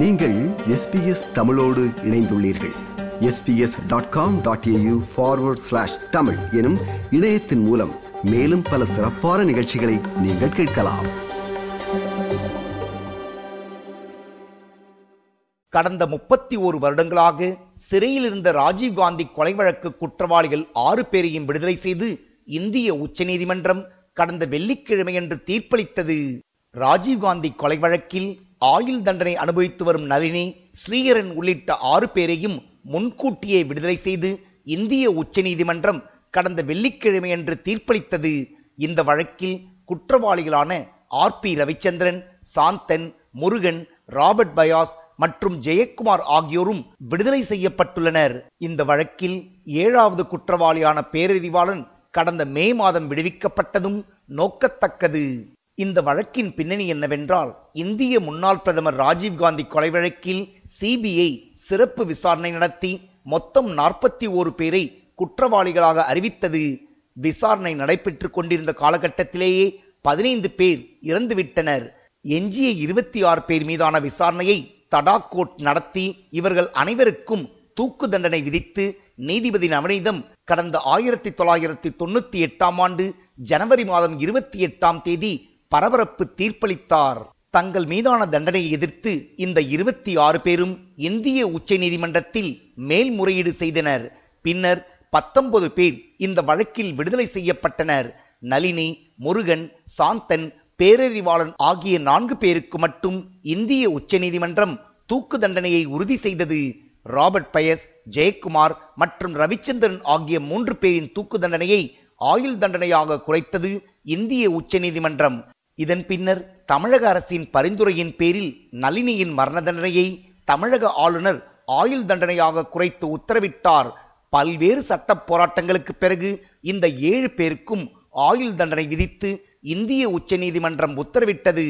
நீங்கள் எஸ்பிஎஸ் தமிழோடு இணைந்துள்ளீர்கள். SBS dot com dot AU forward slash Tamil எனும் இணையத்தின் மூலம் மேலும் பல சிறப்பான நிகழ்ச்சிகளை நீங்கள் கேட்கலாம். கடந்த முப்பத்தி ஒரு வருடங்களாக சிறையில் இருந்த ராஜீவ்காந்தி கொலை வழக்கு குற்றவாளிகள் ஆறு பேரையும் விடுதலை செய்து இந்திய உச்சநீதிமன்றம் கடந்த வெள்ளிக்கிழமையன்று தீர்ப்பளித்தது. ராஜீவ்காந்தி கொலை வழக்கில் ஆயுள் தண்டனை அனுபவித்து வரும் நளினி ஸ்ரீகரன் உள்ளிட்ட ஆறு பேரையும் முன்கூட்டியே விடுதலை செய்து இந்திய உச்சநீதிமன்றம் கடந்த வெள்ளிக்கிழமையன்று தீர்ப்பளித்தது. இந்த வழக்கில் குற்றவாளிகளான R P Ravichandran Santhan Murugan Robert Payas மற்றும் ஜெயக்குமார் ஆகியோரும் விடுதலை செய்யப்பட்டுள்ளனர். இந்த வழக்கில் ஏழாவது குற்றவாளியான பேரறிவாளன் கடந்த மே மாதம் விடுவிக்கப்பட்டதும் நோக்கத்தக்கது. இந்த வழக்கின் பின்னணி என்னவென்றால் இந்திய முன்னாள் பிரதமர் ராஜீவ்காந்தி கொலை வழக்கில் சிபிஐ சிறப்பு விசாரணை நடத்தி மொத்தம் நாற்பத்தி ஓரு பேரை குற்றவாளிகளாக அறிவித்தது. விசாரணை நடைபெற்றுக் கொண்டிருந்த காலகட்டத்திலேயே பதினைந்து பேர் இறந்துவிட்டனர். எஞ்சிய இருபத்தி ஆறு பேர் மீதான விசாரணையை தடா கோர்ட் நடத்தி இவர்கள் அனைவருக்கும் தூக்கு தண்டனை விதித்து நீதிபதி நவநீதம் கடந்த ஆயிரத்தி தொள்ளாயிரத்தி தொண்ணூத்தி எட்டாம் ஆண்டு ஜனவரி மாதம் இருபத்தி எட்டாம் தேதி பரபரப்பு தீர்ப்பளித்தார். தங்கள் மீதான தண்டனையை எதிர்த்து இந்த இருபத்தி ஆறு பேரும் இந்திய உச்ச நீதிமன்றத்தில் மேல்முறையீடு செய்தனர். பின்னர் பத்தொன்பது பேர் இந்த வழக்கில் விடுதலை செய்யப்பட்டனர். நளினி முருகன் சாந்தன் பேரறிவாளன் ஆகிய நான்கு பேருக்கு மட்டும் இந்திய உச்சநீதிமன்றம் தூக்கு தண்டனையை உறுதி செய்தது. ராபர்ட் பயஸ் ஜெயக்குமார் மற்றும் ரவிச்சந்திரன் ஆகிய மூன்று பேரின் தூக்கு தண்டனையை ஆயுள் தண்டனையாக குறைத்தது இந்திய உச்சநீதிமன்றம். இதன் பின்னர் தமிழக அரசின் பரிந்துரையின் பேரில் நளினியின் மரண தண்டனையை தமிழக ஆளுநர் ஆயுள் தண்டனையாக குறைத்து உத்தரவிட்டார். பல்வேறு சட்ட போராட்டங்களுக்கு பிறகு இந்த ஏழு பேருக்கும் ஆயுள் தண்டனை விதித்து இந்திய உச்சநீதிமன்றம் உத்தரவிட்டது.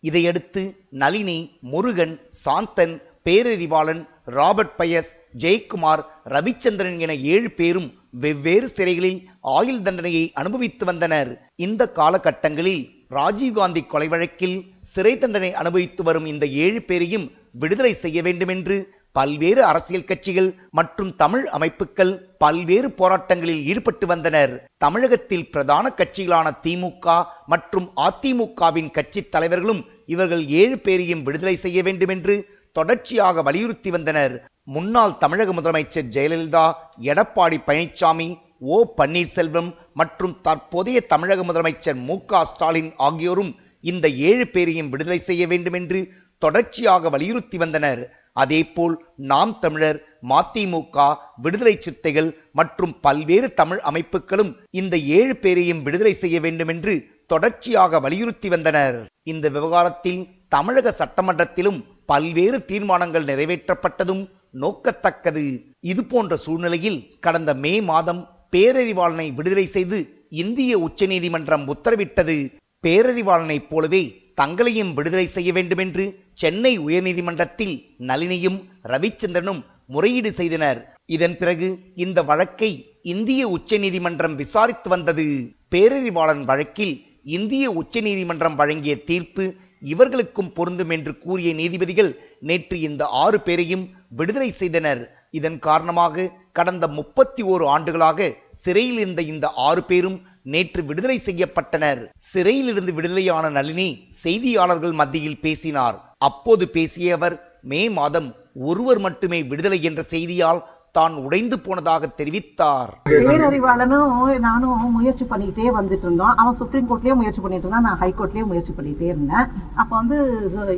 இதையடுத்து நளினி முருகன் சாந்தன் பேரறிவாளன் ராபர்ட் பயஸ் ஜெயக்குமார் ரவிச்சந்திரன் என ஏழு பேரும் வெவ்வேறு சிறைகளில் ஆயுள் தண்டனையை அனுபவித்து வந்தனர். இந்த காலகட்டங்களில் ராஜீவ்காந்தி கொலை வழக்கில் சிறை தண்டனை அனுபவித்து வரும் இந்த ஏழு பேரையும் விடுதலை செய்ய வேண்டும் என்று பல்வேறு அரசியல் கட்சிகள் மற்றும் தமிழ் அமைப்புகள் பல்வேறு போராட்டங்களில் ஈடுபட்டு வந்தனர். தமிழகத்தில் பிரதான கட்சிகளான திமுக மற்றும் அதிமுகவின் கட்சி தலைவர்களும் இவர்கள் ஏழு பேரையும் விடுதலை செய்ய வேண்டும் என்று தொடர்ச்சியாக வலியுறுத்தி வந்தனர். முன்னாள் தமிழக முதலமைச்சர் ஜெயலலிதா எடப்பாடி பழனிசாமி ஓ பன்னீர்செல்வம் மற்றும் தற்போதைய தமிழக முதலமைச்சர் மு ஸ்டாலின் ஆகியோரும் இந்த ஏழு பேரையும் விடுதலை செய்ய வேண்டும் என்று தொடர்ச்சியாக வலியுறுத்தி வந்தனர். அதேபோல் நாம் தமிழர் மதிமுக விடுதலை சித்தைகள் மற்றும் பல்வேறு தமிழ் அமைப்புகளும் இந்த ஏழு பேரையும் விடுதலை செய்ய வேண்டும் என்று தொடர்ச்சியாக வலியுறுத்தி வந்தனர். இந்த விவகாரத்தில் தமிழக சட்டமன்றத்திலும் பல்வேறு தீர்மானங்கள் நிறைவேற்றப்பட்டதும் நோக்கத்தக்கது. இது போன்ற சூழ்நிலையில் கடந்த மே மாதம் பேரறிவாளனை விடுதலை செய்து இந்திய உச்சநீதிமன்றம் உத்தரவிட்டது. பேரறிவாளனைப் போலவே தங்களையும் விடுதலை செய்ய வேண்டுமென்று சென்னை உயர்நீதிமன்றத்தில் நளினியும் ரவிச்சந்திரனும் முறையீடு செய்தனர். இதன் பிறகு இந்த வழக்கை இந்திய உச்சநீதிமன்றம் விசாரித்து வந்தது. பேரறிவாளன் வழக்கில் இந்திய உச்சநீதிமன்றம் வழங்கிய தீர்ப்பு இவர்களுக்கும் பொருந்தும் என்று கூறிய நீதிபதிகள் நேற்று இந்த ஆறு பேரையும் விடுதலை செய்தனர். இதன் காரணமாக கடந்த முப்பத்தி ஓரு ஆண்டுகளாக சிறையில் இருந்த இந்த ஆறு பேரும் நேற்று விடுதலை செய்யப்பட்டனர். சிறையிலிருந்து விடுதலையான நளினி செய்தியாளர்கள் மத்தியில் பேசினார். அப்போது பேசிய அவர் மே மாதம் ஒருவர் மட்டுமே விடுதலை என்ற செய்தியால் தான் உடைந்து போனதாக தெரிவித்தார். பேரறிவாளனும் நானும் முயற்சி பண்ணிக்கிட்டே வந்துட்டு இருந்தோம் அவன் சுப்ரீம் கோர்ட்லயே முயற்சி பண்ணிட்டு இருந்தான். நான் ஹை கோர்ட்லயே முயற்சி பண்ணிட்டே இருந்தேன். அப்ப வந்து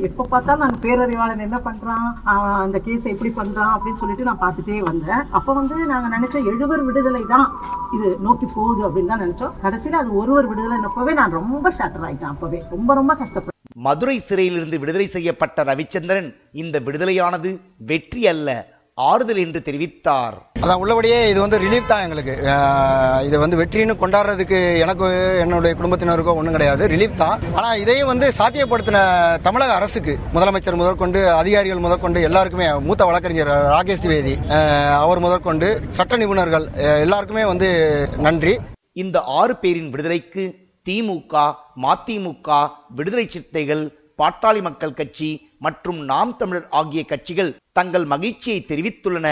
எப்ப பார்த்தாலும் நான் பேரறிவாளன் என்ன பண்றான்? அந்த கேஸ் எப்படி பண்றான் அப்படின்னு சொல்லிட்டு நான் பார்த்துட்டே வந்தேன். அப்ப வந்து நாங்க நினைச்சோம் எழுவர் விடுதலை தான் இது நோக்கி போகுது அப்படின்னு தான் நினைச்சோம். கடைசியில அது ஒருவர் விடுதலைன்னப்பவே நான் ரொம்ப ஷாட்டர் ஆயிட்டேன் அப்பவே. ரொம்ப ரொம்ப கஷ்டப்பட்டேன். மதுரை சிறையிலிருந்து விடுதலை செய்யப்பட்ட ரவிச்சந்திரன் இந்த விடுதலையானது வெற்றி அல்ல. ஆறுதல் என்று தெரிவித்தார். அதான் உள்ளபடியே இது வந்து ரிலீஃப் தான் எங்களுக்கு. இது வந்து வெற்றின்னு கொண்டாடுறதுக்கு எனக்கு என்னுடைய குடும்பத்தினருக்கோ ஒன்றும் கிடையாது. ரிலீஃப் தான். ஆனால் இதையும் வந்து சாத்தியப்படுத்தின தமிழக அரசுக்கு முதலமைச்சர் முதற்கொண்டு அதிகாரிகள் முதற்கொண்டு எல்லாருக்குமே மூத்த வழக்கறிஞர் ராகேஷ் திவேதி அவர் முதற்கொண்டு சட்ட நிபுணர்கள் எல்லாருக்குமே வந்து நன்றி. இந்த ஆறு பேரின் விடுதலைக்கு திமுக மதிமுக விடுதலை சிறுத்தைகள் பாட்டாளி மக்கள் கட்சி மற்றும் நாம் தமிழர் ஆகிய கட்சிகள் தங்கள் மகிழ்ச்சியை தெரிவித்துள்ளன.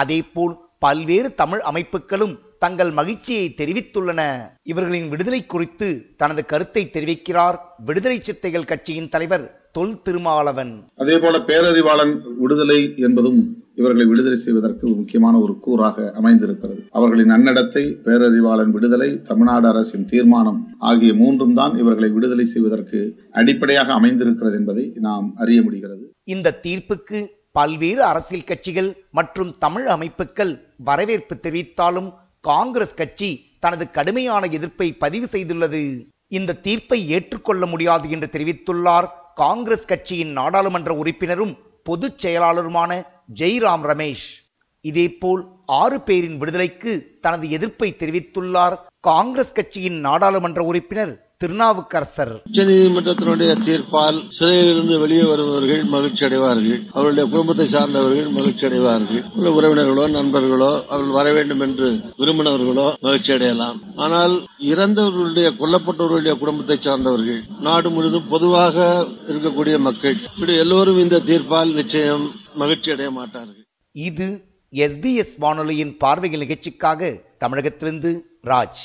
அதேபோல் பல்வேறு தமிழ் அமைப்புகளும் தங்கள் மகிழ்ச்சியை தெரிவித்துள்ளன. இவர்களின் விடுதலை குறித்து தனது கருத்தை தெரிவிக்கிறார் விடுதலை சிறுத்தைகள் கட்சியின் தலைவர் தொல் திருமாவளவன் அதே போல பேரறிவாளன் விடுதலை என்பதும் இவர்களை விடுதலை செய்வதற்கு முக்கியமான ஒரு கூறாக அமைந்திருக்கிறது. அவர்களின் நன்னடத்தை பேரறிவாளன் விடுதலை தமிழ்நாடு அரசின் தீர்மானம் ஆகிய மூன்றும் தான் இவர்களை விடுதலை செய்வதற்கு அடிப்படையாக அமைந்திருக்கிறது என்பதை நாம் அறிய முடிகிறது. இந்த தீர்ப்புக்கு பல்வேறு அரசியல் கட்சிகள் மற்றும் தமிழ் அமைப்புகள் வரவேற்பு தெரிவித்தாலும் காங்கிரஸ் கட்சி தனது கடுமையான எதிர்ப்பை பதிவு செய்துள்ளது. இந்த தீர்ப்பை ஏற்றுக்கொள்ள முடியாது என்று தெரிவித்துள்ளார் காங்கிரஸ் கட்சியின் நாடாளுமன்ற உறுப்பினரும் பொதுச் செயலாளருமான ஜெய்ராம் ரமேஷ். இதேபோல் ஆறு பேரின் விடுதலைக்கு தனது எதிர்ப்பை தெரிவித்துள்ளார் காங்கிரஸ் கட்சியின் நாடாளுமன்ற உறுப்பினர் திருநாவுக்கரசர். உச்சநீதிமன்றத்தினுடைய தீர்ப்பால் சிறையிலிருந்து வெளியே வருபவர்கள் மகிழ்ச்சி அடைவார்கள். அவருடைய குடும்பத்தை சார்ந்தவர்கள் மகிழ்ச்சி அடைவார்கள். உள்ள உறவினர்களோ நண்பர்களோ அவர்கள் வர வேண்டும் என்று விரும்பினவர்களோ மகிழ்ச்சி அடையலாம். ஆனால் இறந்தவர்களுடைய கொல்லப்பட்டவர்களுடைய குடும்பத்தை சார்ந்தவர்கள் நாடு முழுவதும் பொதுவாக இருக்கக்கூடிய மக்கள் இப்படி எல்லோரும் இந்த தீர்ப்பால் நிச்சயம் மகிழ்ச்சி அடைய மாட்டார்கள். இது எஸ்பிஎஸ் வானொலியின் பார்வைகள் நிகழ்ச்சிக்காக தமிழகத்திலிருந்து ராஜ்.